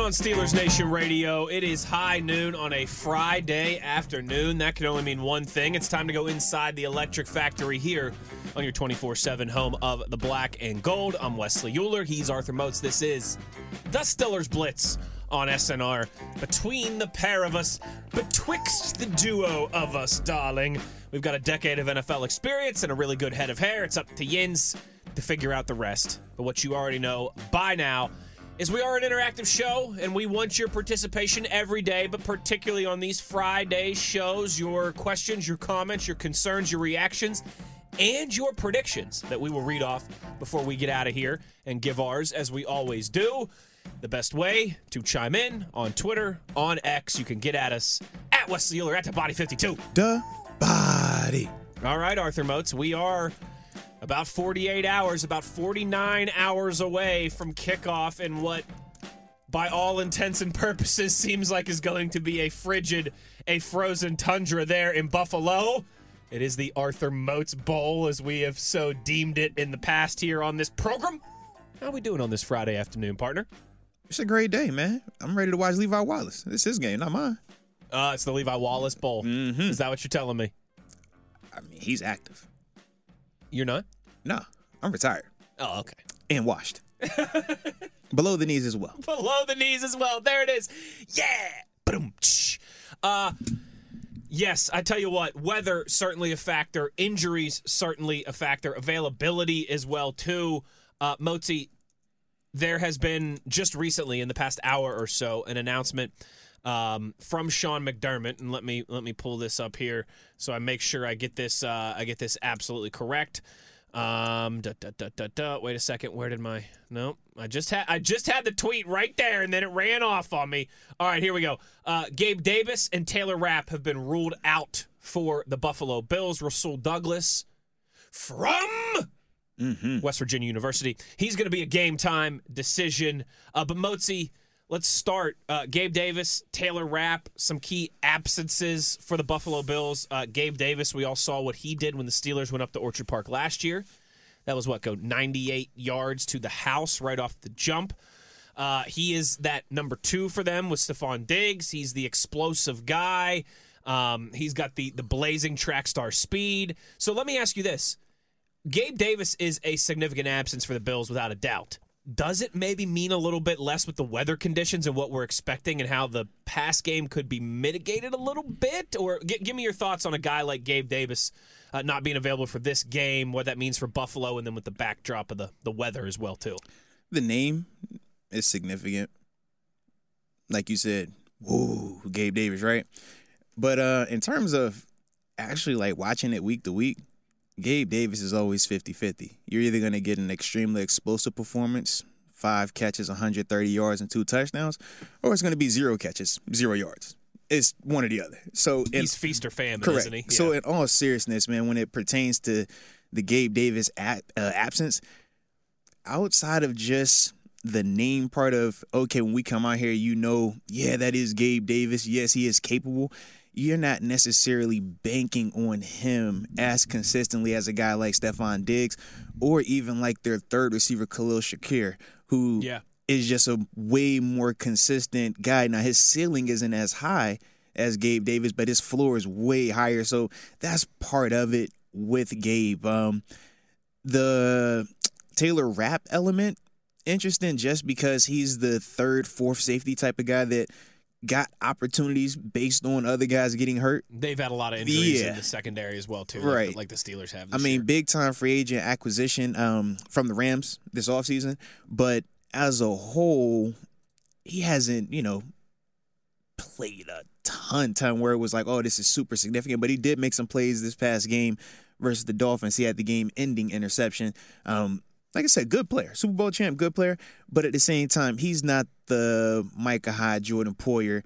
Going on, Steelers Nation Radio? It is high noon on a Friday afternoon. That can only mean one thing. It's time to go inside the Electric Factory here on your 24 7 home of the black and gold. I'm Wesley Euler. He's Arthur Moats. This is the Steelers Blitz on SNR. Between the pair of us, betwixt the duo of us, darling, we've got a decade of NFL experience and a really good head of hair. It's up to Yins to figure out the rest. But what you already know by now is we are an interactive show and we want your participation every day, but particularly on these Friday shows, your questions, your comments, your concerns, your reactions, and your predictions that we will read off before we get out of here and give ours as we always do. The best way to chime in on Twitter, on X, you can get at us at Wesley Euler at the Body 52. The body. All right, Arthur Moats, we are about 48 hours, about 49 hours away from kickoff in what, by all intents and purposes, seems like is going to be a frigid, a frozen tundra there in Buffalo. It is the Arthur Moats Bowl, as we have so deemed it in the past here on this program. How are we doing on this Friday afternoon, partner? It's a great day, man. I'm ready to watch Levi Wallace. This is his game, not mine. Uh, it's the Levi Wallace Bowl. Mm-hmm. Is that what you're telling me? I mean, he's active. You're not? No, I'm retired Oh, okay. and washed. Below the knees as well. below the knees as well. There it is. Yeah. Boom. Uh yes, I tell you what, weather certainly a factor, injuries certainly a factor, availability as well too. Uh Motzi, there has been just recently in the past hour or so an announcement um, from Sean McDermott, and let me let me pull this up here so I make sure I get this uh, I get this absolutely correct. Um, da, da, da, da, da. Wait a second. Where did my no? I just had I just had the tweet right there, and then it ran off on me. All right, here we go. Uh, Gabe Davis and Taylor Rapp have been ruled out for the Buffalo Bills. Rasul Douglas from West Virginia University. He's going to be a game time decision. Uh, but Motzi, let's start. Uh, Gabe Davis, Taylor Rapp, some key absences for the Buffalo Bills. Uh, Gabe Davis, we all saw what he did when the Steelers went up to Orchard Park last year. That was what, go 98 yards to the house right off the jump. Uh, he is that number two for them with Stefon Diggs. He's the explosive guy. Um, he's got the the blazing track star speed. So let me ask you this: Gabe Davis is a significant absence for the Bills without a doubt. Does it maybe mean a little bit less with the weather conditions and what we're expecting and how the pass game could be mitigated a little bit? Or g- give me your thoughts on a guy like Gabe Davis uh, not being available for this game, what that means for Buffalo, and then with the backdrop of the, the weather as well, too. The name is significant. Like you said, whoa, Gabe Davis, right? But uh in terms of actually like watching it week to week, Gabe Davis is always 50-50. You're either going to get an extremely explosive performance, five catches, 130 yards, and two touchdowns, or it's going to be zero catches, zero yards. It's one or the other. So in- He's feast or famine, Correct. isn't he? So, in all seriousness, man, when it pertains to the Gabe Davis at, uh, absence, outside of just the name part of okay, when we come out here, you know, yeah, that is Gabe Davis. Yes, he is capable. You're not necessarily banking on him as consistently as a guy like Stefon Diggs, or even like their third receiver Khalil Shakir, who Yeah. is just a way more consistent guy. Now his ceiling isn't as high as Gabe Davis, but his floor is way higher. So that's part of it with Gabe. Um, the Taylor Rapp element interesting just because he's the third, fourth safety type of guy that got opportunities based on other guys getting hurt. They've had a lot of injuries Yeah. in the secondary as well too, Right. like, like the Steelers have. I mean, year. big time free agent acquisition um, from the Rams this offseason. But as a whole, he hasn't, you know, played a ton, ton where it was like, oh, this is super significant. But he did make some plays this past game versus the Dolphins. He had the game ending interception. Um, like I said, good player, Super Bowl champ, good player. But at the same time, he's not the Micah Hyde, Jordan Poyer,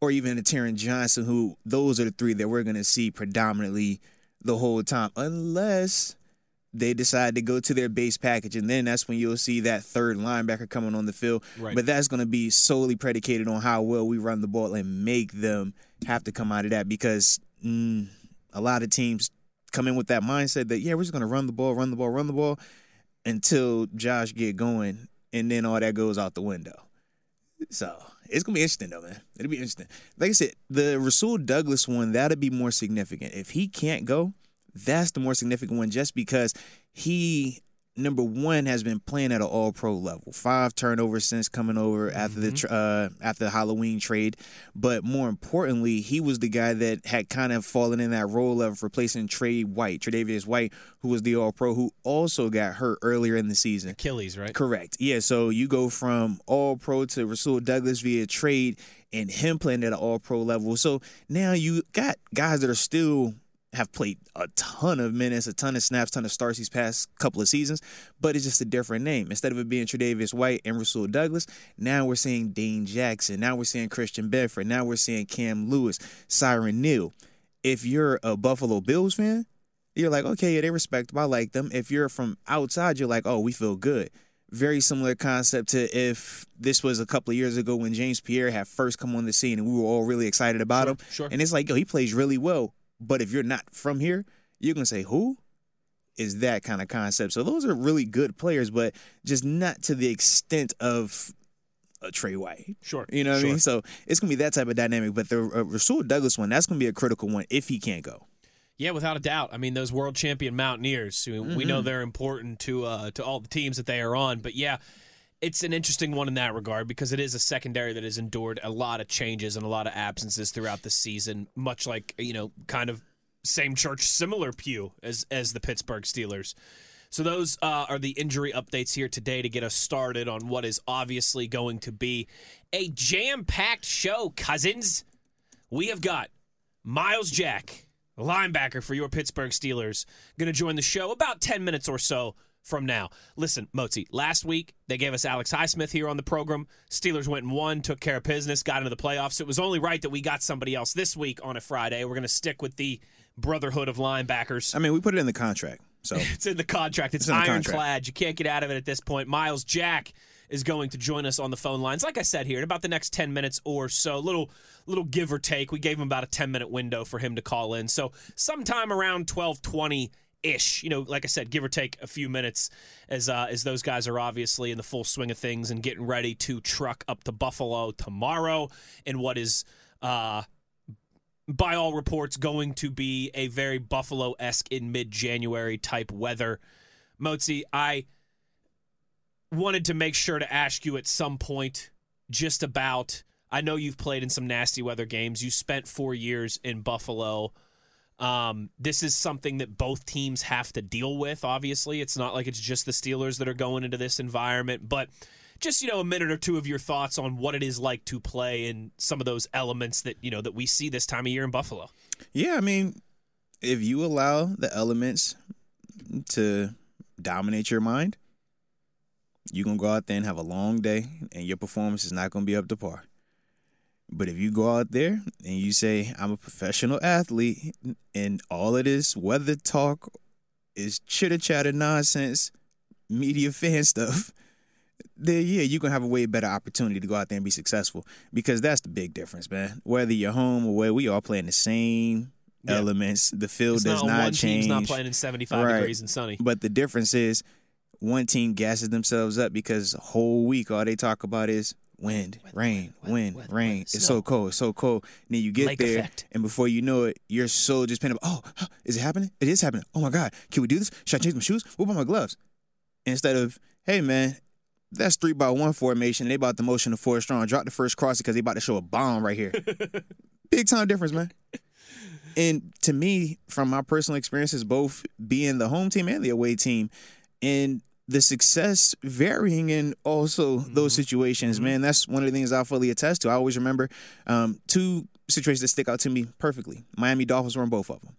or even a Taron Johnson, who those are the three that we're going to see predominantly the whole time, unless they decide to go to their base package, and then that's when you'll see that third linebacker coming on the field. Right. But that's going to be solely predicated on how well we run the ball and make them have to come out of that because mm, a lot of teams come in with that mindset that yeah, we're just going to run the ball, run the ball, run the ball until Josh get going, and then all that goes out the window. So it's gonna be interesting though, man. It'll be interesting. Like I said, the Rasul Douglas one that'll be more significant. If he can't go, that's the more significant one, just because he number one has been playing at an All Pro level. Five turnovers since coming over after the uh, after the Halloween trade, but more importantly, he was the guy that had kind of fallen in that role of replacing Trey White, Tre'Davious White, who was the All Pro, who also got hurt earlier in the season. Achilles, right? Correct. Yeah. So you go from All Pro to Rasul Douglas via trade, and him playing at an All Pro level. So now you got guys that are still have played a ton of minutes, a ton of snaps, a ton of starts these past couple of seasons, but it's just a different name. Instead of it being Tre'Davious White and Rasul Douglas, now we're seeing Dane Jackson. Now we're seeing Christian Benford. Now we're seeing Cam Lewis, Siran Neal. If you're a Buffalo Bills fan, you're like, okay, yeah, they respect them. I like them. If you're from outside, you're like, oh, we feel good. Very similar concept to if this was a couple of years ago when James Pierre had first come on the scene and we were all really excited about him. sure. And it's like, yo, he plays really well. But if you're not from here, you're gonna say, who? Is that kind of concept. So those are really good players, but just not to the extent of a Trey White. Sure. You know what sure. I mean? So it's gonna be that type of dynamic. But the uh, Rasul Douglas one, that's gonna be a critical one if he can't go. Yeah, without a doubt. I mean, those world champion Mountaineers. We, we know Mm-hmm. they're important to uh, to all the teams that they are on. But yeah, it's an interesting one in that regard because it is a secondary that has endured a lot of changes and a lot of absences throughout the season. Much like you know, kind of same church, similar pew as as the Pittsburgh Steelers. So those uh, are the injury updates here today to get us started on what is obviously going to be a jam-packed show, cousins. We have got Myles Jack, linebacker for your Pittsburgh Steelers, going to join the show about 10 minutes or so from now. Listen, Motzi, last week they gave us Alex Highsmith here on the program. Steelers went and won, took care of business, got into the playoffs. It was only right that we got somebody else this week on a Friday. We're going to stick with the brotherhood of linebackers. I mean, we put it in the contract. So It's in the contract. It's, It's the ironclad. contract. You can't get out of it at this point. Myles Jack is going to join us on the phone lines. Like I said here, in about the next 10 minutes or so, little little give or take. We gave him about a 10 minute window for him to call in. So sometime around 1220 ish, you know, like I said, give or take a few minutes as uh, as those guys are obviously in the full swing of things and getting ready to truck up to Buffalo tomorrow in what is uh by all reports, going to be a very Buffalo esque in mid January type weather. Motzi, I wanted to make sure to ask you at some point just about. I know you've played in some nasty weather games. You spent four years in Buffalo. Um, this is something that both teams have to deal with. Obviously, it's not like it's just the Steelers that are going into this environment, but just you know a minute or two of your thoughts on what it is like to play in some of those elements that you know that we see this time of year in Buffalo. Yeah, I mean, if you allow the elements to dominate your mind, you're to go out there and have a long day, and your performance is not to be up to par. But if you go out there and you say, I'm a professional athlete, and all of this weather talk is chitter chatter nonsense, media fan stuff, then yeah, you're gonna have a way better opportunity to go out there and be successful because that's the big difference, man. Whether you're home or where we all playing the same Yeah. elements, the field It's does not, not one change. team's not playing in 75 Right. degrees and sunny. But the difference is one team gasses themselves up because whole week all they talk about is wind, rain, wind, rain. It's so cold, it's so cold. And then you get Lake there, effect. and before you know it, you're so just up. Oh, huh, is it happening? It is happening. Oh my God, can we do this? Should I change my shoes? What about my gloves? Instead of, hey man, that's three by one formation. They about the motion the four strong. Drop the first cross because they about to show a bomb right here. Big time difference, man. And to me, from my personal experiences, both being the home team and the away team, and the success varying in also those situations, man, that's one of the things I fully attest to. I always remember um, two situations that stick out to me perfectly. Miami Dolphins were in both of them.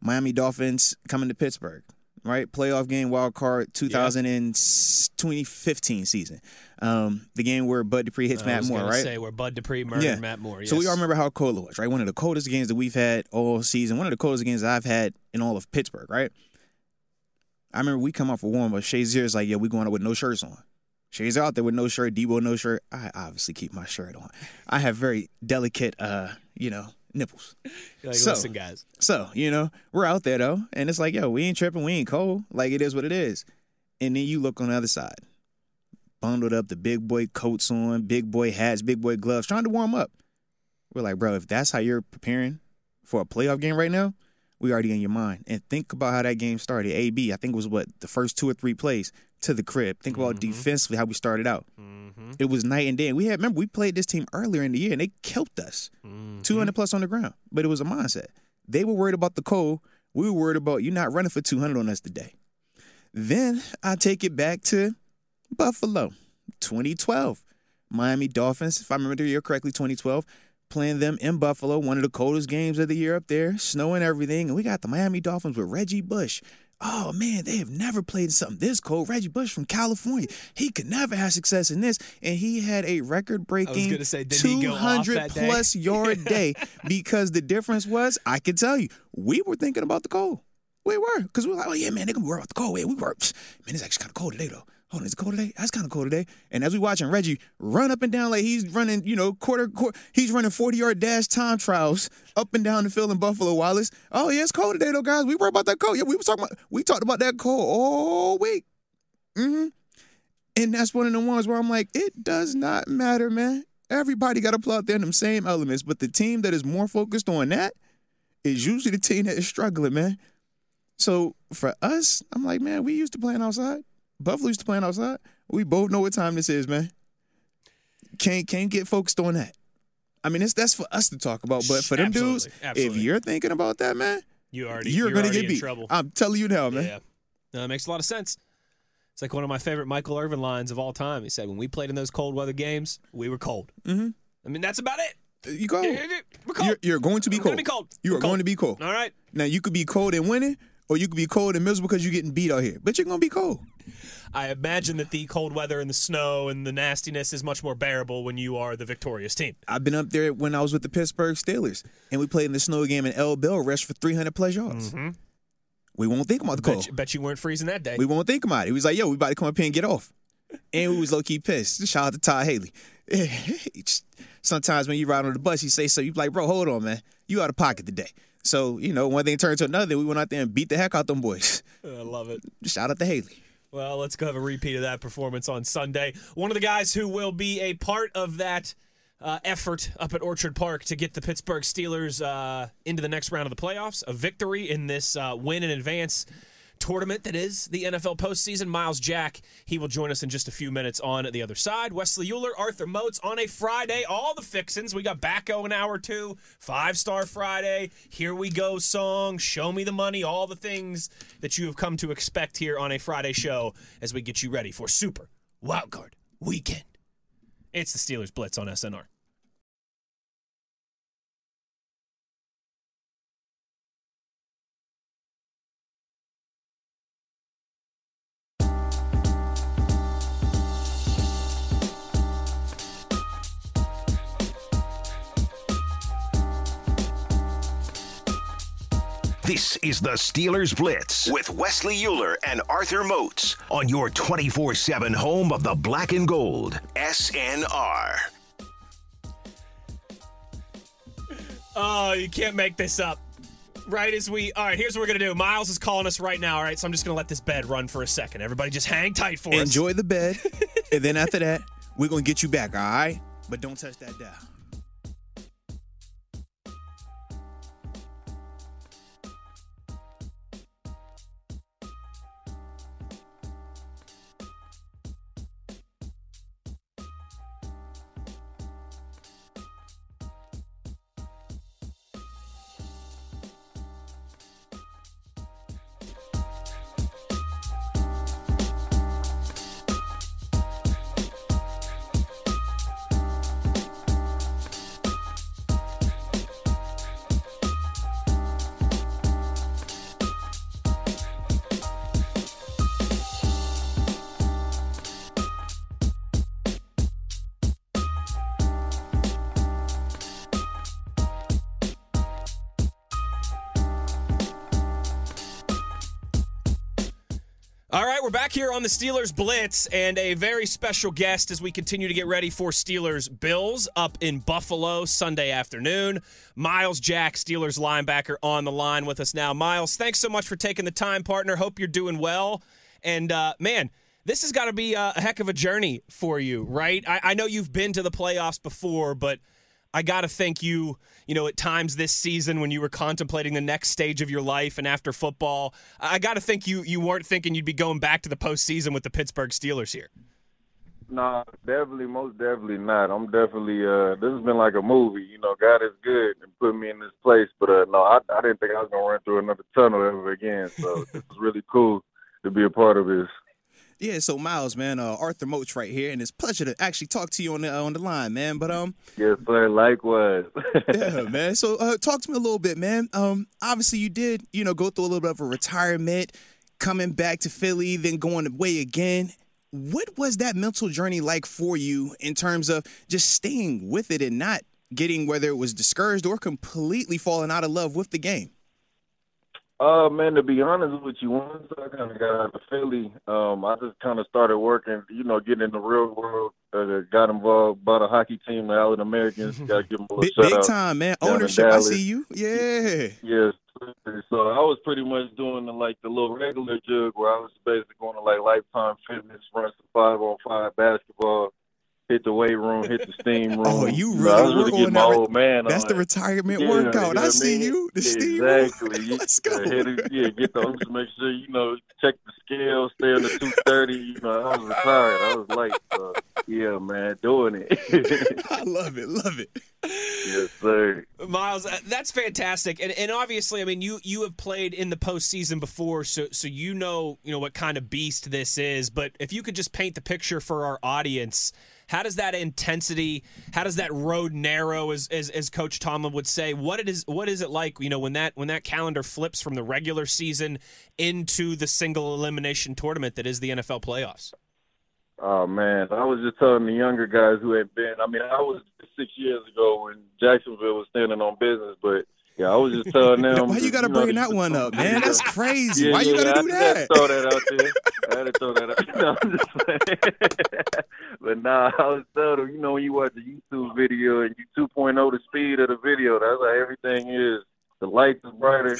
Miami Dolphins coming to Pittsburgh, right? Playoff game, wild card, 2000 and 2015 season. Um, the game where Bud Dupree hits I Matt was Moore, right? Say where Bud Dupree murdered Matt Moore. Yes. So we all remember how cold it was, right? One of the coldest games that we've had all season. One of the coldest games I've had in all of Pittsburgh, right? I remember we come out for warm up. Shazier's like, yeah, we going out with no shirts on. Shazier out there with no shirt, Debo no shirt. I obviously keep my shirt on. I have very delicate, uh, you know, nipples. Like, So- listen, guys. So, you know, we're out there though, and it's like, yo, we ain't tripping, we ain't cold. Like it is what it is. And then you look on the other side, bundled up, the big boy coats on, big boy hats, big boy gloves, trying to warm up. We're like, bro, if that's how you're preparing for a playoff game right now, we already in your mind. And think about how that game started. AB, I think it was what the first two or three plays to the crib. Think about mm-hmm. defensively how we started out. Mm-hmm. It was night and day. And we had remember we played this team earlier in the year and they killed us. Mm-hmm. 200 plus on the ground. But it was a mindset. They were worried about the cold. We were worried about you not running for 200 on us today. Then I take it back to Buffalo, 2012. Miami Dolphins, if I remember the year correctly, 2012, playing them in Buffalo, one of the coldest games of the year up there, snow and everything. And we got the Miami Dolphins with Reggie Bush. Oh man, they have never played something this cold. Reggie Bush from California, he could never have success in this, and he had a record-breaking say, did he go off 200 that day? plus yard day because the difference was, I can tell you, we were thinking about the cold. We were, because we were like, oh yeah, man, they're gonna worried about the cold. Yeah, we were, man, it's actually kind of cold today though. Hold on, is it cold today? That's kind of cold today. And as we watching Reggie run up and down like he's running, you know, quarter, quarter he's running 40 yard dash time trials up and down the field in Buffalo Wallace. Oh yeah, it's cold today though, guys. We worry about that cold. Yeah, we was talking about, we talked about that cold all week. Mm-hmm. And that's one of the ones where I'm like, it does not matter, man. Everybody got to pull out there in them same elements, but the team that is more focused on that is usually the team that is struggling, man. So for us, I'm like, man, we used to playing outside. Buffalo used to playing outside. We both know what time this is, man. Can't can't get focused on that. I mean, it's that's for us to talk about, but for them dudes, Absolutely, absolutely. if you're thinking about that, man, You already you're, you're gonna already get beat. trouble. I'm telling you now, man. Yeah. No, that makes a lot of sense. It's like one of my favorite Michael Irvin lines of all time. He said, when we played in those cold weather games, we were cold. Mm-hmm. I mean, that's about it. You go. We're cold. You're, you're going to be cold. be cold. You We're are going to be cold. All right. Now you could be cold and winning, or you could be cold and miserable because you're getting beat out here. But you're gonna be cold. I imagine that the cold weather and the snow and the nastiness is much more bearable when you are the victorious team. I've been up there when I was with the Pittsburgh Steelers, and we played in the snow game, and L. Bell rushed for 300 plus yards. Mm-hmm. We won't think about the cold. Bet you, bet you weren't freezing that day. We won't think about it. He was like, "Yo, we about to come up here and get off," and we was low key pissed. Shout out to Todd Haley. Sometimes when you ride on the bus, he say so. You be like, "Bro, hold on, man. You out of pocket today." So you know, one thing turned to another. We went out there and beat the heck out them boys. I love it. Shout out to Haley. Well, let's go have a repeat of that performance on Sunday. One of the guys who will be a part of that uh, effort up at Orchard Park to get the Pittsburgh Steelers uh, into the next round of the playoffs, a victory in this uh, win in advance tournament that is the NFL postseason. Myles Jack, he will join us in just a few minutes on the other side. Wesley Euler, Arthur Moats on a Friday. All the fixins. We got Batko in hour two, five star Friday. Here we go song, show me the money, all the things that you have come to expect here on a Friday show as we get you ready for Super Wildcard Weekend. It's the Steelers Blitz on SNR. This is the Steelers Blitz with Wesley Euler and Arthur Moats on your 24 7 home of the black and gold. SNR. Oh, you can't make this up. right as we. All right, here's what we're gonna do. Myles is calling us right now. All right, so I'm just gonna let this bed run for a second. Everybody, just hang tight for us. Enjoy the bed, and then after that, we're gonna get you back. All right, but don't touch that dial. All right, we're back here on the Steelers Blitz and a very special guest as we continue to get ready for Steelers Bills up in Buffalo Sunday afternoon. Myles Jack, Steelers linebacker, on the line with us now. Myles, thanks so much for taking the time, partner. Hope you're doing well. And uh, man, this has got to be a, a heck of a journey for you, right? I, I know you've been to the playoffs before, but I got to think you, you know, at times this season when you were contemplating the next stage of your life and after football, I got to think you you weren't thinking you'd be going back to the postseason with the Pittsburgh Steelers here. No, definitely, most definitely not. I'm definitely. uh This has been like a movie. You know, God is good and put me in this place. But uh no, I, I didn't think I was gonna run through another tunnel ever again. So this is really cool to be a part of this. Yeah, so Myles, man, uh, Arthur Moats right here, and it's a pleasure to actually talk to you on the uh, on the line, man. But um, Yes, sir. Likewise. yeah, man. So uh, talk to me a little bit, man. Um, obviously you did, you know, go through a little bit of a retirement, coming back to Philly, then going away again. What was that mental journey like for you in terms of just staying with it and not getting whether it was discouraged or completely falling out of love with the game? Uh, man, to be honest with you, once I kind of got out of Philly, um, I just kind of started working, you know, getting in the real world. Uh, got involved, bought a hockey team, the Allen Americans. Got to give them a little Big, shout big out. time, man. Ownership. I see you. Yeah. Yes. So I was pretty much doing the, like the little regular jug where I was basically going to like Lifetime Fitness, run some five on five basketball, hit the weight room, hit the steam room. Oh, you know, I was really really getting my re- old man. That's on the it. retirement Yeah, workout. you know I what I see you. The steam room. Exactly. You- Let's go. it- yeah, get those to make sure you know check the scale, stay on the two thirty. You know, I was retired. I was like, uh, yeah, man, doing it. I love it. Love it. yes, sir. Myles, uh, that's fantastic, and and obviously, I mean, you you have played in the postseason before, so so you know you know what kind of beast this is. But if you could just paint the picture for our audience, how does that intensity, how does that road narrow, as as, as Coach Tomlin would say? What it is, what is it like? You know, when that when that calendar flips from the regular season into the single elimination tournament that is the NFL playoffs. Oh man, I was just telling the younger guys who had been. I mean, I was six years ago when Jacksonville was standing on business, but yeah, I was just telling them. Why you got to bring that one up, man? That's crazy. Yeah, Why you yeah, got to I do had that? to throw that out there. I had to throw that out. No, I'm just playing. but nah, I was telling them, you know, when you watch a YouTube video and you 2.0 the speed of the video, that's how everything is. The lights is brighter,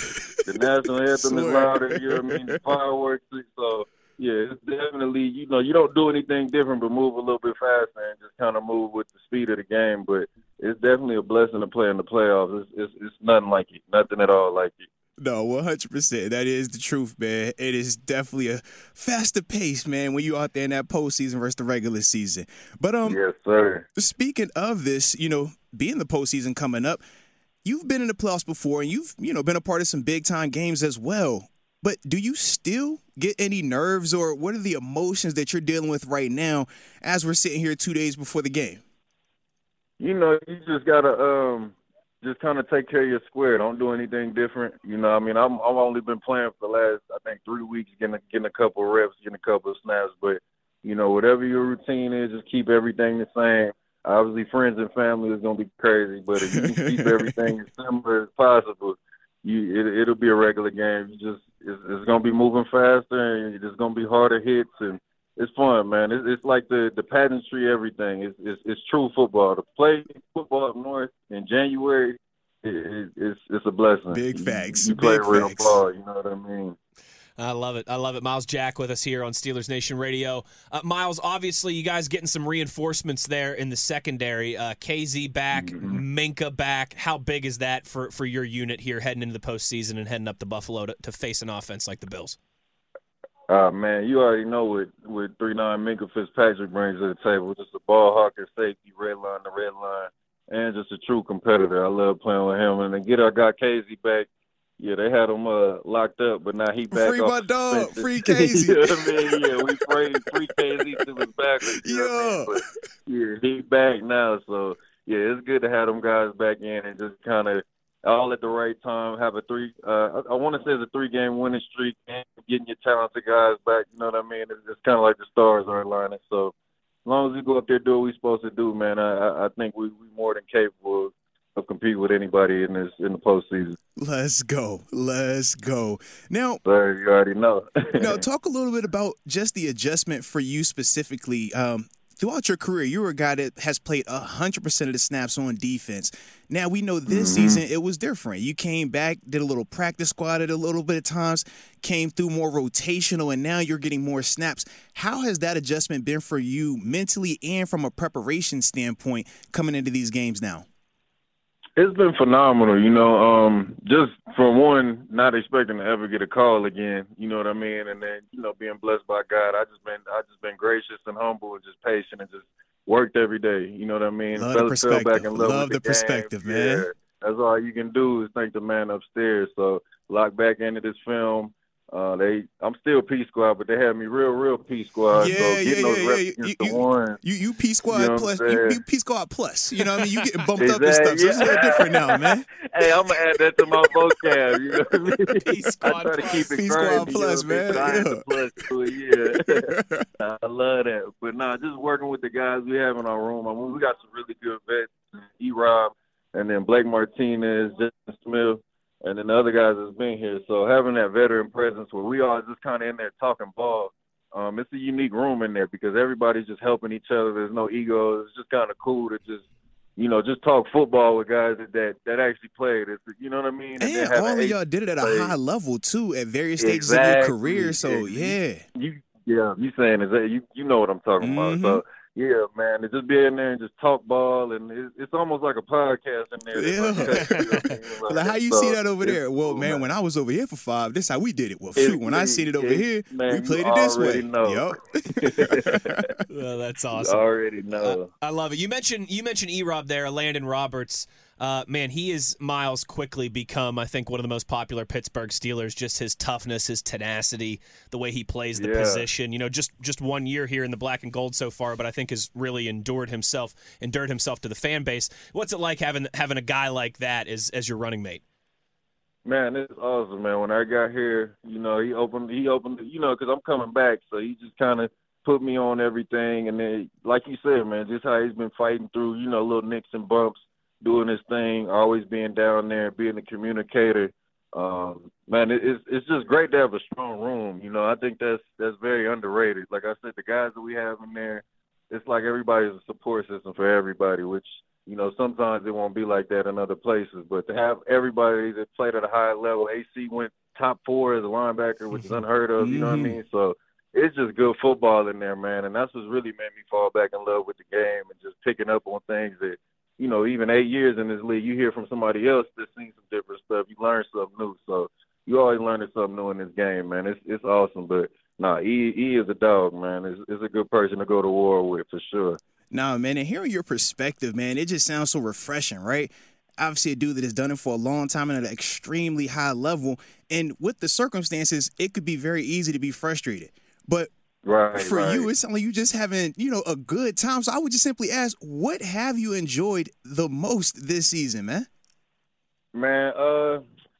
the national anthem is louder. You know what I mean? The fireworks. So yeah, it's definitely you know you don't do anything different but move a little bit faster and just kind of move with the speed of the game. But it's definitely a blessing to play in the playoffs. It's it's, it's nothing like it, nothing at all like it. No, one hundred percent. That is the truth, man. It is definitely a faster pace, man, when you out there in that postseason versus the regular season. But um, Yes, sir. speaking of this, you know, being the postseason coming up, you've been in the playoffs before, and you've you know been a part of some big time games as well. But do you still get any nerves, or what are the emotions that you're dealing with right now as we're sitting here two days before the game? You know, you just gotta um just kind of take care of your square. Don't do anything different. You know, I mean, I'm I've only been playing for the last I think three weeks, getting a, getting a couple of reps, getting a couple of snaps. But you know, whatever your routine is, just keep everything the same. Obviously, friends and family is gonna be crazy, but if you can keep everything as similar as possible, you it, it'll be a regular game. You just it's, it's gonna be moving faster, and it's gonna be harder hits and it's fun, man. It's, it's like the the pageantry, everything. It's, it's it's true football. To play football up north in January it, it, it's it's a blessing. Big facts. You, you play Big real facts. ball. You know what I mean? I love it. I love it. Myles Jack with us here on Steelers Nation Radio. Uh, Myles, obviously, you guys getting some reinforcements there in the secondary. Uh, Kazee back, Minkah back. How big is that for, for your unit here heading into the postseason and heading up to Buffalo to, to face an offense like the Bills? Uh, man, you already know what what three nine Minkah Fitzpatrick brings to the table. Just a ball hawker, safety, red line to red line, and just a true competitor. I love playing with him. And then get our guy Kazee back. Yeah, they had him uh, locked up, but now he back. Free my dog. Free Kazee. you know what I mean? Yeah, we free free Kazee to his back. You know what I Yeah. mean? But, yeah, he back now, so yeah, it's good to have them guys back in and just kind of all at the right time. Have a three. Uh, I, I want to say it's a three game winning streak and getting your talented guys back. You know what I mean? It's, it's kind of like the stars are aligning. So as long as we go up there do what we're supposed to do, man, I, I- think we we more than capable of, of competing with anybody in this in the postseason. Let's go. Let's go. Now, you already know. now talk a little bit about just the adjustment for you specifically. Um, throughout your career, you were a guy that has played 100% of the snaps on defense. Now, we know this mm-hmm. season it was different. You came back, did a little practice squad at a little bit of times, came through more rotational, and now you're getting more snaps. How has that adjustment been for you mentally and from a preparation standpoint coming into these games now? It's been phenomenal, you know. Um, just from one, not expecting to ever get a call again, you know what I mean, and then you know being blessed by God. I just been, I just been gracious and humble and just patient and just worked every day. You know what I mean. Love Fell- the perspective. in love, Love with the game. perspective, man. Yeah, that's all you can do is thank the man upstairs. So lock back into this film. Uh, they, I'm still P squad, but they had me real, real P squad. Yeah, so yeah, getting those yeah, reps yeah. against You- the one. You you P squad You know plus you, you P squad plus. You know what I mean? You getting bumped up and stuff. Exactly, So it's a little different now, man. hey, I'm gonna add that to my vocab. You know what I mean? P squad plus. keep it P squad you know plus, I mean? man, I yeah. plus to it, yeah. I love that. But nah, just working with the guys we have in our room. I mean, we got some really good vets. E. Rob, and then Blake Martinez, Justin Smith, and then the other guys that's been here. So having that veteran presence where we all just kind of in there talking ball. Um, it's a unique room in there because everybody's just helping each other. There's no ego. It's just kind of cool to just you know, just talk football with guys that that, that actually played. It's, you know what I mean? And all of y'all did it at a high level too, at various stages of your career. So Yeah. yeah, You, yeah, you saying is that you you know what I'm talking Mhm. about. So yeah, man, to just be in there and just talk ball, and it's, it's almost like a podcast in there. Yeah. That's like, you know what I mean? like how you So, see that over there? Well, cool, man, when I was over here for five, this is how we did it. Well, It- shoot, when I seen it over it- here, man, we played it this way. already know. Yep. Oh, that's You awesome. already know. I love it. You mentioned you mentioned E Rob there, Landon Roberts. Uh, man, he is Myles quickly become, I think, one of the most popular Pittsburgh Steelers. Just his toughness, his tenacity, the way he plays the Yeah. position. You know, just just one year here in the black and gold so far, but I think has really endured himself, endured himself to the fan base. What's it like having having a guy like that as as your running mate? Man, it's awesome, man. When I got here, you know, he opened, he opened, you know, because I'm coming back, so he just kind of put me on everything, and then, like you said, man, just how he's been fighting through, you know, little nicks and bumps, doing his thing, always being down there, being a communicator. Um, man, it, it's it's just great to have a strong room. You know, I think that's that's very underrated. Like I said, the guys that we have in there, it's like everybody's a support system for everybody, which you know, sometimes it won't be like that in other places, but to have everybody that played at a high level, AC went top four as a linebacker, which is unheard of, you know what I Mhm. mean? So it's just good football in there, man. And that's what's really made me fall back in love with the game and just picking up on things that, you know, even eight years in this league, you hear from somebody else that's seen some different stuff. You learn something new. So you always learning something new in this game, man. It's it's awesome. But nah, E E is a dog, man. It's, it's a good person to go to war with for sure. Nah, man, and hearing your perspective, man, it just sounds so refreshing, right? Obviously, a dude that has done it for a long time and at an extremely high level. And with the circumstances, it could be very easy to be frustrated. But Right. for right. you, it sounds like you just having, you know, a good time. So I would just simply ask, what have you enjoyed the most this season, man? Man, uh,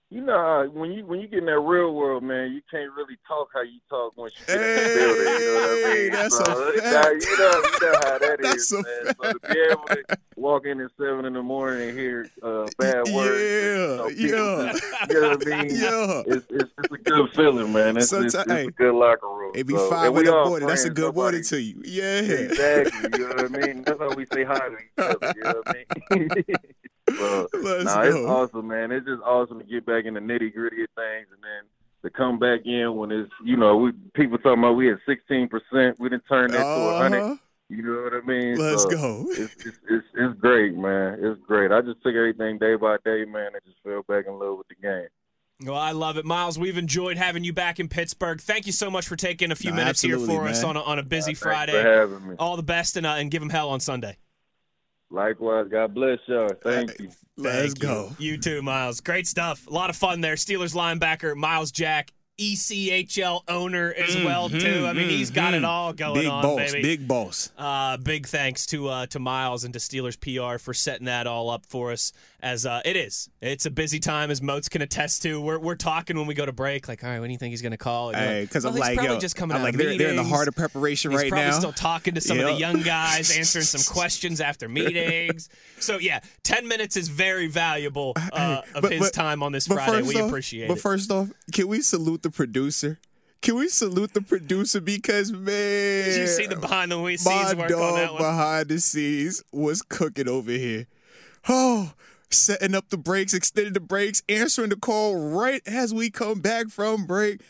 you know when you when you get in that real world, man, you can't really talk how you talk once you get in the building. You know what I Hey, mean? that's so, a fact. You know, you know how that is, That's a man. So to be able to walk in at seven in the morning and hear uh, bad words, Yeah, you know, yeah. you know what I mean? Yeah. It's, it's it's a good feeling, man. It's, it's, it's hey, a good locker room. It be so, five and we in the morning. That's a good morning to you. Yeah. Exactly. You know what I mean? That's how we say hi to each other. You know what I mean? Let's nah, it's awesome, man. It's just awesome to get back in the nitty gritty of things, and then to come back in when it's you know we people talking about we had sixteen percent, we didn't turn that to a hundred. You know what I mean? Let's So, go. It's, it's it's it's great, man. It's great. I just took everything day by day, man, and just fell back in love with the game. Well, I love it, Myles. We've enjoyed having you back in Pittsburgh. Thank you so much for taking a few No, minutes here absolutely, for us on a, on a busy Thanks Friday. for having me. All the best and uh, and give them hell on Sunday. Likewise, God bless y'all. Thank you. Let's Thank go. You too, Myles. Great stuff. A lot of fun there. Steelers linebacker Myles Jack, ECHL owner as well too. I mean, he's got it all going Mm-hmm, Big on, boss, baby. big boss. Uh, big thanks to uh, to Myles and to Steelers PR for setting that all up for us. As uh, it is, it's a busy time, as Moats can attest to. We're we're talking when we go to break, like, all right, when do you think he's going to call? And you're Hey, like, because well, I'm he's like, probably yo, just coming I'm out like, they're, they're in the heart of preparation He's right probably now. still talking to some of the young guys, answering some questions after meetings. So yeah, ten minutes is very valuable uh, of But- his but- time on this Friday. We off- appreciate But it. first off, can we salute the producer? Can we salute the producer because man, Did you see the behind the scenes my work on that dog one? behind the scenes was cooking over here. Oh, setting up the breaks, extending the breaks, answering the call right as we come back from break.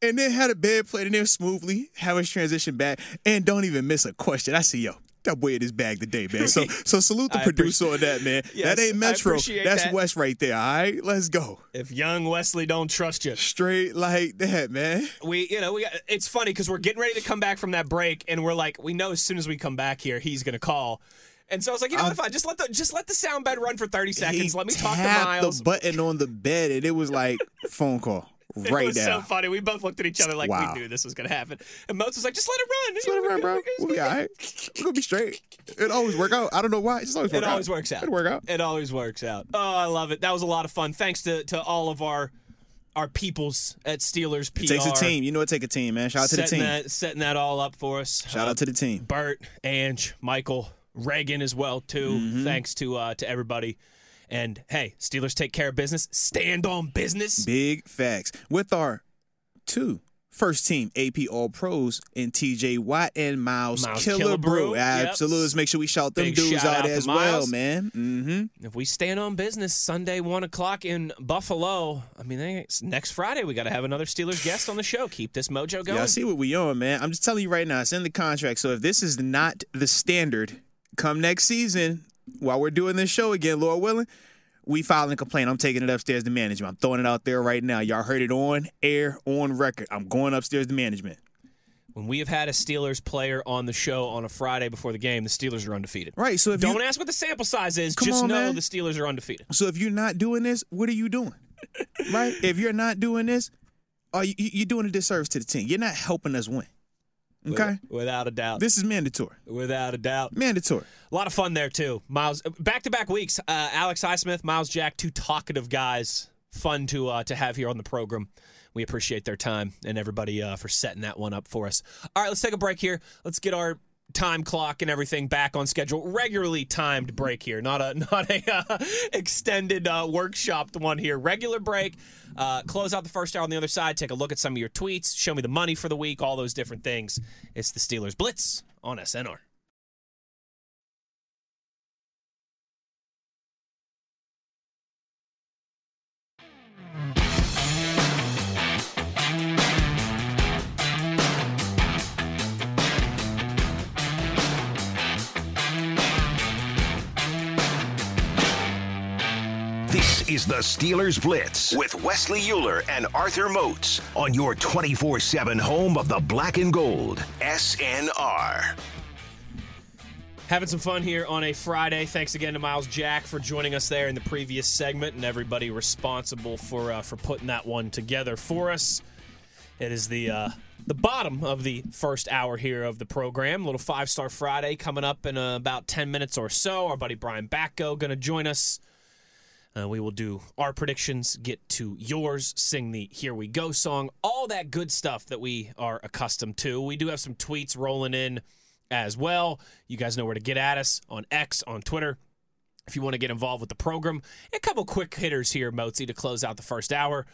And then had a bed played in there smoothly, have us transition back, and don't even miss a question. I see, yo, that boy in his bag today, man. So, so salute the producer on that, man. Yes, that ain't Metro. That's that. West right there. All right, let's go. If young Wesley don't trust you, Straight like that, man. we you know we got, it's funny because we're getting ready to come back from that break and we're like we know as soon as we come back here he's gonna call and so I was like you know what if I just let the just let the sound bed run for 30 seconds let me talk to Myles the button on the bed, and it was like phone call right it was now. so funny we both looked at each other like Wow. we knew this was gonna happen and Moats was like just let it run Just let it run, bro. We'll be all right. We're gonna be straight. It always work out. I don't know why. It just always It out. works out. It work out. It always works out. Oh, I love it. That was a lot of fun. Thanks to, to all of our our peoples at Steelers PR. It takes a team. You know it take a team, man. Shout out to the team. That, setting that all up for us. Shout Uh, out to the team. Bert, Ange, Michael, Reagan as well too. Mm-hmm. Thanks to uh, to everybody. And hey, Steelers take care of business. Stand on business. Big facts. With our two first team AP All Pros in TJ Watt and Miles, Miles Killebrew. Yep. Absolutely. Let's make sure we shout them Big dudes shout out, out as well, man. Mm-hmm. If we stand on business Sunday one o'clock in Buffalo, I mean next Friday we got to have another Steelers guest on the show. Keep this mojo going. Yeah, I see what we on, man. I'm just telling you right now, it's in the contract. So if this is not the standard, come next season, while we're doing this show again, Lord willing, we filing a complaint. I'm taking it upstairs to management. I'm throwing it out there right now. Y'all heard it on air, on record. I'm going upstairs to management. when we have had a Steelers player on the show on a Friday before the game, the Steelers are undefeated. Right. So if Don't you ask what the sample size is. Just on, know man. the Steelers are undefeated. so if you're not doing this, what are you doing? right? If you're not doing this, are you, you're doing a disservice to the team. You're not helping us win. Okay. Without a doubt. This is mandatory. Without a doubt. Mandatory. A lot of fun there too. Myles, back to back weeks. Uh, Alex Highsmith, Myles Jack, two talkative guys. Fun to uh, to have here on the program. We appreciate their time and everybody uh, for setting that one up for us. All right, let's take a break here. Let's get our time clock and everything back on schedule. Regularly timed break here, not a not a uh, extended uh, workshopped one here. Regular break. Uh, close out the first hour on the other side. Take a look at some of your tweets. Show me the money for the week. All those different things. It's the Steelers Blitz on SNR. Is the Steelers Blitz with Wesley Euler and Arthur Moats on your 24 7 home of the black and gold. SNR. Having some fun here on a Friday. Thanks again to Myles Jack for joining us there in the previous segment, and everybody responsible for uh, for putting that one together for us. It is the uh, the bottom of the first hour here of the program. A little five star Friday coming up in uh, about ten minutes or so. Our buddy Brian Batko going to join us. Uh, we will do our predictions, get to yours, sing the Here We Go song, all that good stuff that we are accustomed to. We do have some tweets rolling in as well. You guys know where to get at us on X, on Twitter. If you want to get involved with the program, a couple quick hitters here, Mozi, to close out the first hour.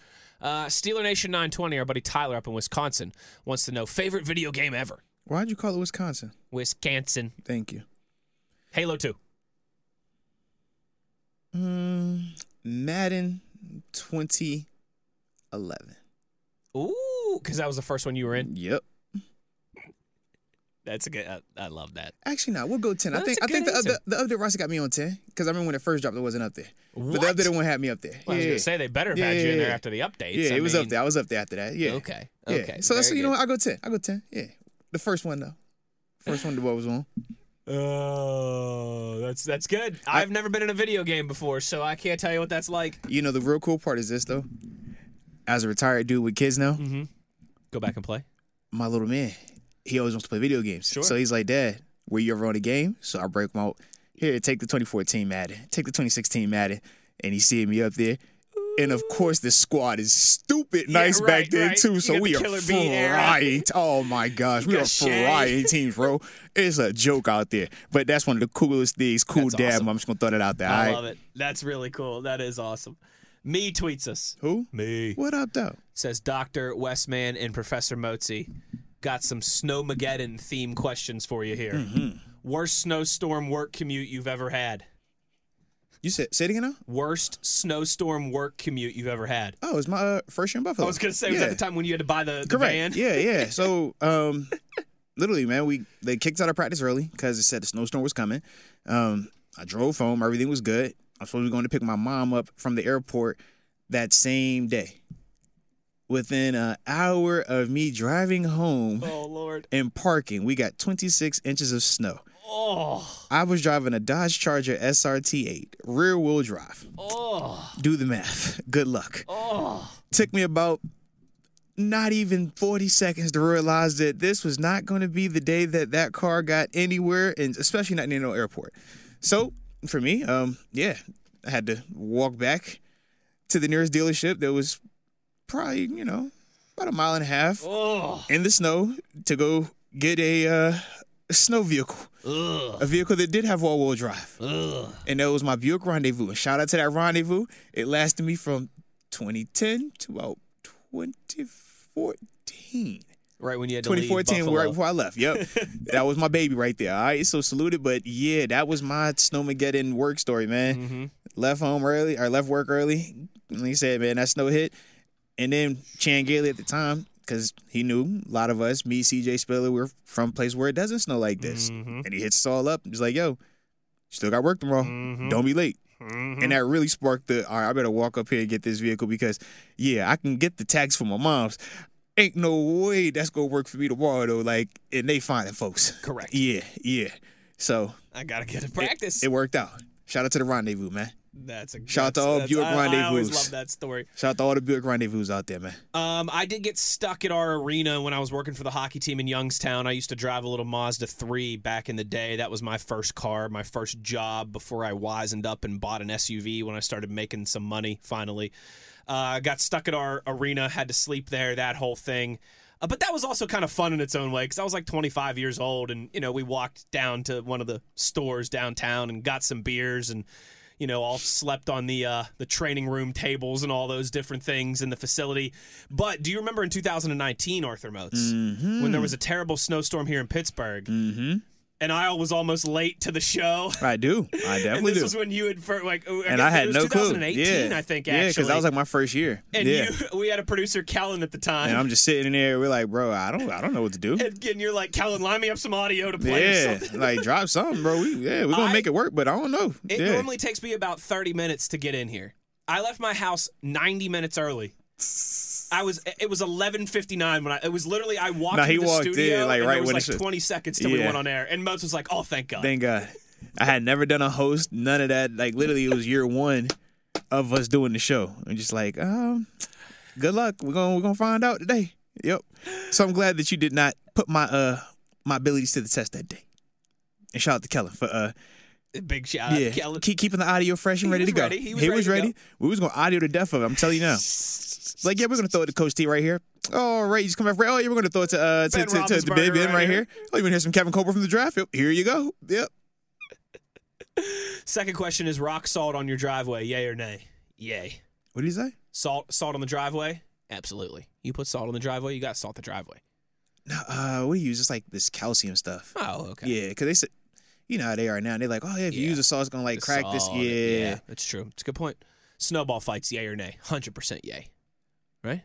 Uh, Steeler Nation 920, our buddy Tyler up in Wisconsin, wants to know favorite video game ever. Why'd you call it Wisconsin? Wisconsin. Thank you. Halo 2. Mm, Madden 2011. Ooh, because that was the first one you were in. Yep. That's a good. I, I love that. Actually, no, we'll go 10. I think I think the, answer. the update roster got me on 10 because I remember when it first dropped, it wasn't up there. But What? the updated one had me up there. Well, I was gonna say they better have Yeah, had you in yeah, there after the updates. Yeah, I it was up there. I was up there after that. Yeah. Okay. Yeah. Okay. So that's very you know what? I go 10. I go 10. Yeah. The first one though. First one the ball was on. Oh, that's that's good. I've never been in a video game before, so I can't tell you what that's like. You know the real cool part is this though. As a retired dude with kids now, Mm-hmm. Go back and play. my little man, he always wants to play video games. Sure. So he's like, Dad, were you ever on a game? So I break him out. Here, take the 2014 Madden, take the 2016 Madden, and he's seeing me up there. And of course, the squad is stupid nice right, back there right. too. So we are Killer frying. Oh my gosh, we are Shay. frying teams, bro. It's a joke out there, but that's one of the coolest things. Cool That's dad. awesome. I'm just gonna throw that out there. I all right? love it. That's really cool. That is awesome. Me tweets us. Who? Me What up, though? says Doctor Westman and Professor Motzi got some Snowmageddon theme questions for you here. Mm-hmm. Worst snowstorm work commute you've ever had. You said say it again now? Worst snowstorm work commute you've ever had. Oh, it was my uh, first year in Buffalo. I was gonna say, was yeah. that the time when you had to buy the, the Correct. van? Yeah, yeah. So, um, literally, man, we they kicked out of practice early because it said the snowstorm was coming. Um, I drove home. Everything was good. I was supposed to be going to pick my mom up from the airport that same day. Within an hour of me driving home Oh Lord. and parking, we got 26 inches of snow. Oh. I was driving a Dodge Charger SRT8, rear wheel drive. Oh. Do the math. Good luck. Oh. Took me about not even 40 seconds to realize that this was not going to be the day that that car got anywhere, and especially not near no airport. So for me, um, yeah, I had to walk back to the nearest dealership that was probably, you know, about a mile and a half Oh. in the snow to go get a, uh, a snow vehicle, Ugh. a vehicle that did have all-wheel drive Ugh. and that was my Buick Rendezvous. And shout out to that Rendezvous. It lasted me from 2010 to about 2014. Right when you had to leave 2014, right before I left. Yep, that was my baby right there. All right, so saluted. But yeah, that was my Snowmageddon work story, man. Mm-hmm. Left home early, or left work early. Like you said, man, that snow hit, and then Chan Gailey at the time. Because he knew a lot of us, me, CJ Spiller, we're from a place where it doesn't snow like this. Mhm. And he hits us all up. He's like, yo, still got work tomorrow. Mhm. Don't be late. Mhm. And that really sparked the, all right, I better walk up here and get this vehicle because, yeah, I can get the tax for my mom's. Ain't no way that's going to work for me tomorrow, though. Like, and they finding folks. Correct. Yeah, yeah. So I gotta get in it- practice. It, worked out. Shout out to the rendezvous, man. That's a Shout out to all Buick I, I always love that story. Shout out to all the Buick rendezvous out there, man. Um, I did get stuck at our arena when I was working for the hockey team in Youngstown. I used to drive a little Mazda 3 back in the day. That was my first car, my first job before I wisened up and bought an SUV when I started making some money finally. Uh, got stuck at our arena, had to sleep there, that whole thing. Uh, but that was also kind of fun in its own way because I was like 25 years old, and you know we walked down to one of the stores downtown and got some beers and you know, all slept on the uh, the training room tables and all those different things in the facility. But do you remember in 2019, Arthur Moats, when there was a terrible snowstorm here in Pittsburgh, Mm-hmm. And I was almost late to the show? I do. I and definitely this do. was when you had fir- like, oh, and I it had was no clue. 2018, Yeah, I think. actually. Yeah, because that was like my first year. and yeah. you, we had a producer, Kellen, at the time. and I'm just sitting in there. We're like, bro, I don't, I don't know what to do. and, and you're like, Kellen, line me up some audio to play or Yeah, something. like drop something, bro. We, yeah, we're gonna I- make it work, but I don't know. It yeah. normally takes me about 30 minutes to get in here. I left my house 90 minutes early. I was it was 11:59 when I it was literally I walked he into the walked in, studio like, and right there was when like 20 seconds till we went on air and Moats was like, "Oh, thank God." Thank God. I had never done a host, none of that. Like literally, it was year one of us doing the show. I'm just like, um, good luck. We're gonna we're gonna find out today. Yep. So I'm glad that you did not put my uh my abilities to the test that day. And shout out to Kellen for uh Big shout out yeah to Kellen. keep keeping the audio fresh and He ready to go. ready. He was ready to go. We was gonna audio the death of it. I'm telling you now. It's like yeah, we're gonna throw it to Coach T right here. Oh right, you just come back. Oh yeah, we're gonna throw it to uh to, to, to, the big right right here. here. Oh, you wanna hear some Kevin Colbert from the draft? Yep, here you go. Yep. Second question is rock salt on your driveway, yay or nay? Yay. What did he say? Salt salt on the driveway? Absolutely. You put salt on the driveway, you got to salt the driveway. No, uh, what do you use? Just like this calcium stuff. Oh, okay. Yeah, because they said, you know how they are now. They're like, oh yeah, if you Yeah. use a saw, it's gonna like crack this. salt, Yeah. that's true. It's a good point. Snowball fights, yay or nay? 100% yay. Right?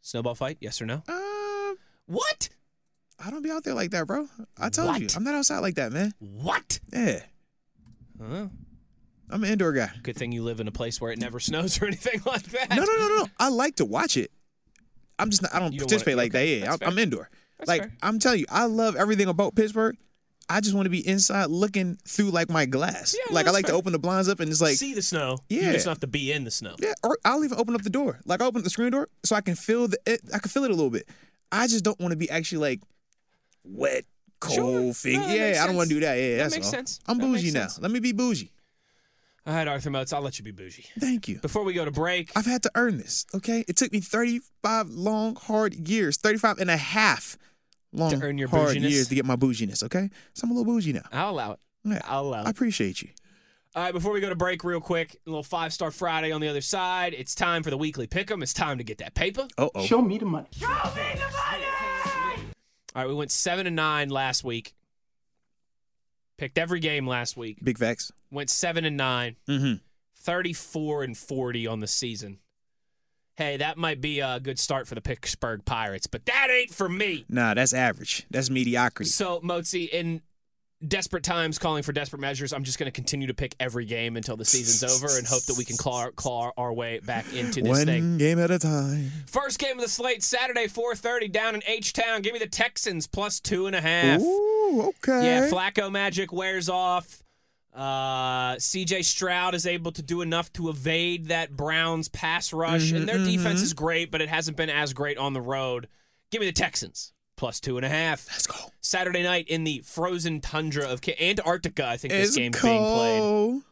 Snowball fight, yes or no? Uh, What? I don't be out there like that, bro. I told you, What? I'm not outside like that, man. What? Yeah, Huh? I'm an indoor guy. Good thing you live in a place where it never snows or anything like that. No, no, no, no. I like to watch it. I'm just not. I don't You don't participate wanna- like that. okay, Yeah, that's I'm, indoor. That's like fair. I'm telling you, I love everything about Pittsburgh. I just want to be inside looking through like my glass. Yeah, like I like to open the blinds up and it's like See the snow. You Yeah. just don't have to be in the snow. yeah. Or I'll even open up the door. Like I open up the screen door so I can feel the. It, I can feel it a little bit. I just don't want to be actually like wet, cold Sure. thing. No, yeah, I don't want to do that. Yeah, That that's makes all. sense. I'm That bougie now. sense. Let me be bougie. All right, Arthur Moats, I'll let you be bougie. Thank you. Before we go to break, I've had to earn this, okay? It took me 35 long, hard years, 35 and a half long, earn your hard bouginess? years to get my bouginess, okay? So I'm a little bougie now. I'll allow it. Yeah. I'll allow it. I appreciate you. All right, before we go to break, real quick, a little five star Friday on the other side. It's time for the weekly pick'em. It's time to get that paper. Uh-oh. Show me the money. Show me the money. All right, we went seven and nine last week. Picked every game last week. Big facts. Went seven and nine. Mm-hmm. 34 and 40 on the season. Hey, that might be a good start for the Pittsburgh Pirates, but that ain't for me. Nah, that's average. That's mediocrity. So, Motzi, in desperate times calling for desperate measures, I'm just going to continue to pick every game until the season's over and hope that we can claw, claw our way back into this One thing. game at a time. First game of the slate, Saturday, 4.30 down in H-Town. Give me the Texans plus two and a half. Ooh, okay. Yeah, Flacco magic wears off. Uh, CJ Stroud is able to do enough to evade that Browns pass rush, and their defense is great, but it hasn't been as great on the road. Give me the Texans plus two and a half. Let's go. Saturday night in the frozen tundra of Ca- Antarctica. I think this It's game's being played.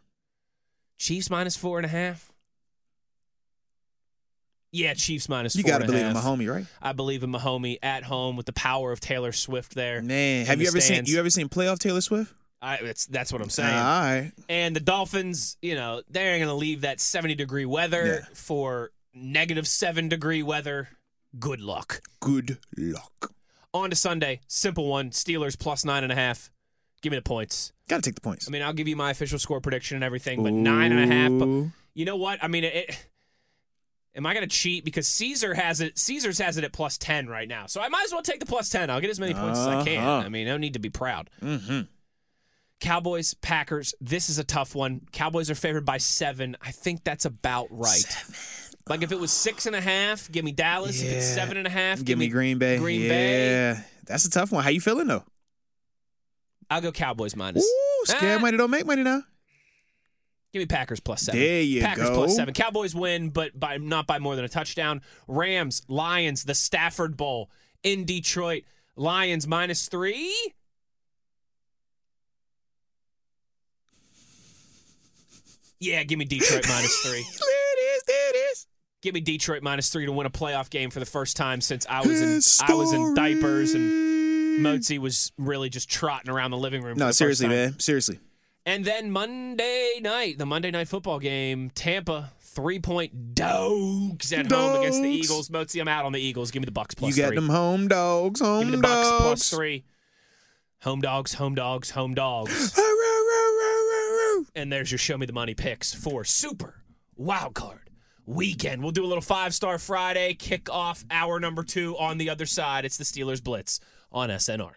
Chiefs minus four and a half. Yeah, Chiefs minus You four got to believe in homie, right? I believe in Mahomie at home with the power of Taylor Swift there. Man, have you ever stands. seen you ever seen playoff Taylor Swift? I, it's, that's what I'm saying. all right. And the Dolphins, you know, they're going to leave that 70 degree weather Yeah. for negative seven degree weather. Good luck. Good luck. On to Sunday. Simple one. Steelers plus nine and a half. Give me the points. Got to take the points. I mean, I'll give you my official score prediction and everything, but nine and a half. But Ooh. you know what? I mean, it. Am I going to cheat because Caesar has it? Caesar's has it at plus ten right now, so I might as well take the plus ten. I'll get as many points as I can. Uh-huh. I mean, no need to be proud. Mm-hmm. Cowboys, Packers. This is a tough one. Cowboys are favored by seven. I think that's about right. Like if it was six and a half, give me Dallas. If it's seven and a half, Give me Green Bay. Green yeah. Bay. That's a tough one. How you feeling though? I'll go Cowboys minus. Ooh, scared Ah, money don't make money now. Give me Packers plus seven. There you Packers go. plus seven. Cowboys win, but by not by more than a touchdown. Rams, Lions, the Stafford Bowl in Detroit. Lions minus three. Yeah, give me Detroit minus three. There it is. There it is. Give me Detroit minus three to win a playoff game for the first time since I was in I was in diapers and Mozi was really just trotting around the living room. No, seriously, man. Seriously. And then Monday night, the Monday night football game, Tampa three point dogs at home against the Eagles. Mozi, I'm out on the Eagles. Give me the Bucs plus you got three. them home dogs. Home Give me the Bucs dogs. plus three. Home dogs, home dogs, home dogs. And there's your show me the money picks for Super Wild Card Weekend. We'll do a little five star Friday kick off hour number two on the other side. It's the Steelers Blitz on SNR.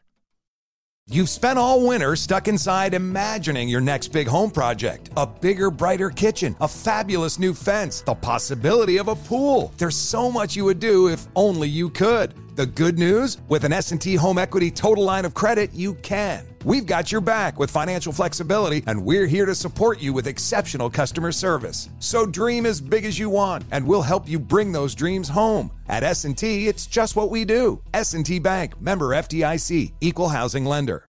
You've spent all winter stuck inside imagining your next big home project. A bigger, brighter kitchen, a fabulous new fence, the possibility of a pool. There's so much you would do if only you could. The good news, with an S&T Home Equity Total Line of Credit, you can. We've got your back with financial flexibility and we're here to support you with exceptional customer service. So dream as big as you want and we'll help you bring those dreams home. At S&T, it's just what we do. S&T Bank, member FDIC, equal housing lender.